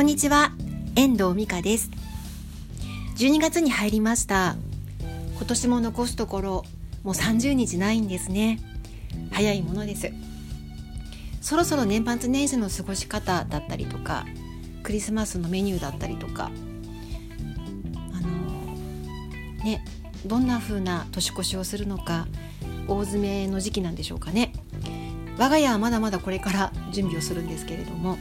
こんにちは。遠藤美香です。12月に入りました。今年も残すところもう30日ないんですね。早いものです。そろそろ年末年始の過ごし方だったりとかクリスマスのメニューだったりとかあのねどんな風な年越しをするのか大詰めの時期なんでしょうかね。我が家はまだまだこれから準備をするんですけれども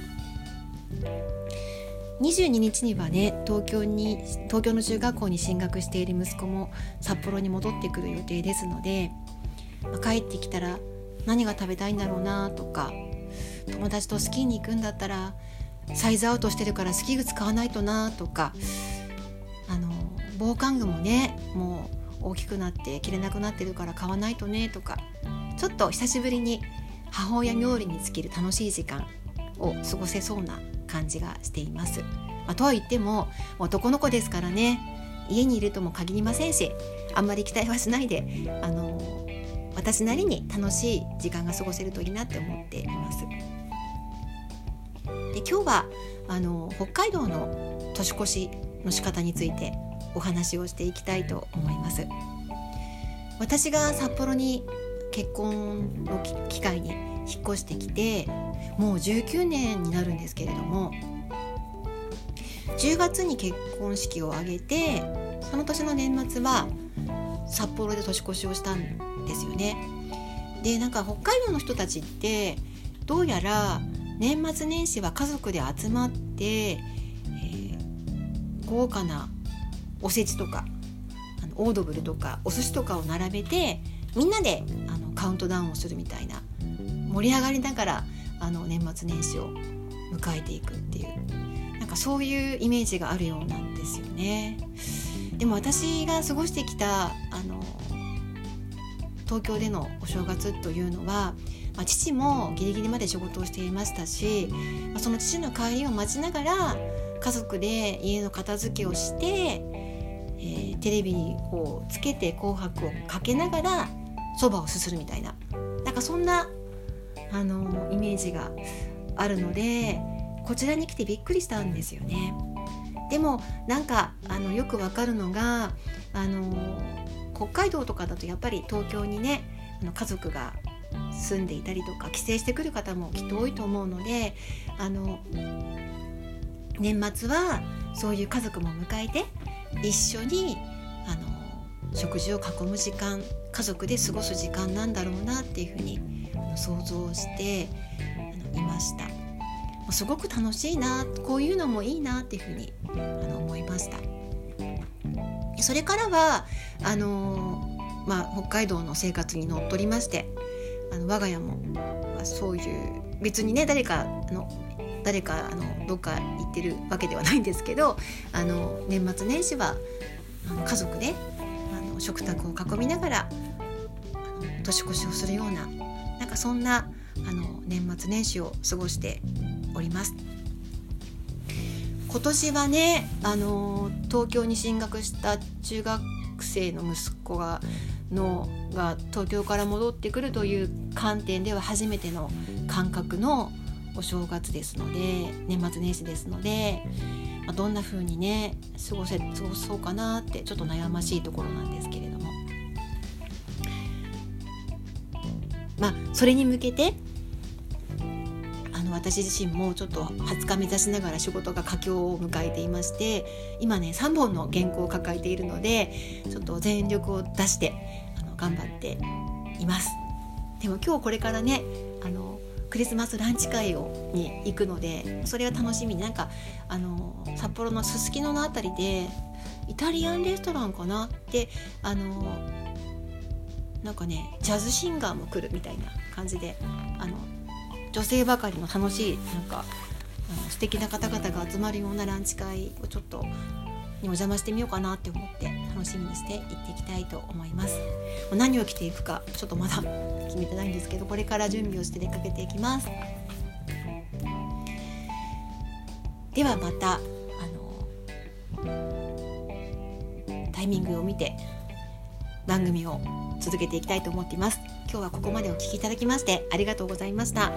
22日にはね東京に東京の中学校に進学している息子も札幌に戻ってくる予定ですので、まあ、帰ってきたら何が食べたいんだろうなとか友達とスキーに行くんだったらサイズアウトしてるからスキー靴買わないとなとかあの防寒具もねもう大きくなって着れなくなってるから買わないとねとかちょっと久しぶりに母親冥利に尽きる楽しい時間を過ごせそうな感じがしています。まあ、とは言っても男の子ですからね家にいるとも限りませんしあんまり期待はしないであの私なりに楽しい時間が過ごせるといいなって思っています。で今日はあの北海道の年越しの仕方についてお話をしていきたいと思います。私が札幌に結婚の機会に引っ越してきてもう19年になるんですけれども10月に結婚式を挙げてその年の年末は札幌で年越しをしたんですよね。でなんか北海道の人たちってどうやら年末年始は家族で集まって、えー、豪華なおせちとかあのオードブルとかお寿司とかを並べてみんなであのカウントダウンをするみたいな盛り上がりながらあの年末年始を迎えていくっていうなんかそういうイメージがあるようなんですよね。でも私が過ごしてきたあの東京でのお正月というのは、まあ、父もギリギリまで仕事をしていましたし、まあ、その父の帰りを待ちながら家族で家の片付けをして、えー、テレビをつけて「紅白」をかけながらそばをすするみたいななんかそんなあのイメージがあるのでこちらに来てびっくりしたんですよね。でもなんかあのよくわかるのがあの北海道とかだとやっぱり東京にねあの家族が住んでいたりとか帰省してくる方もきっと多いと思うのであの年末はそういう家族も迎えて一緒にあの食事を囲む時間家族で過ごす時間なんだろうなっていうふうに想像してあのいました。すごく楽しいなこういうのもいいなっていうふうにあの思いました。それからはあのまあ、北海道の生活にのっとりましてあの我が家もまあそういう別にね誰かの誰かあのどっか行ってるわけではないんですけどあの年末年始は家族であの食卓を囲みながら年越しをするようななんかそんなあの年末年始を過ごしております。今年はねあの東京に進学した中学生の息子がのが東京から戻ってくるという観点では初めての感覚のお正月ですので年末年始ですので、まあ、どんな風にね過ごせ過ごそうかなってちょっと悩ましいところなんですけれどもまあそれに向けてあの私自身もちょっと20日目指しながら仕事が佳境を迎えていまして今ね3本の原稿を抱えているのでちょっと全力を出してあの頑張っています。でも今日これからねあのクリスマスランチ会をに行くのでそれは楽しみ。になんかあの札幌のすすきのの辺りでイタリアンレストランかなってあのなんかねジャズシンガーも来るみたいな感じであの女性ばかりの楽しいなんかあの素敵な方々が集まるようなランチ会をちょっとにお邪魔してみようかなって思って楽しみにして行っていきたいと思います。何を着ていくかちょっとまだ決めてないんですけどこれから準備をして出かけていきます。ではまたあのタイミングを見て番組を続けていきたいと思っています。今日はここまでお聴きいただきましてありがとうございました。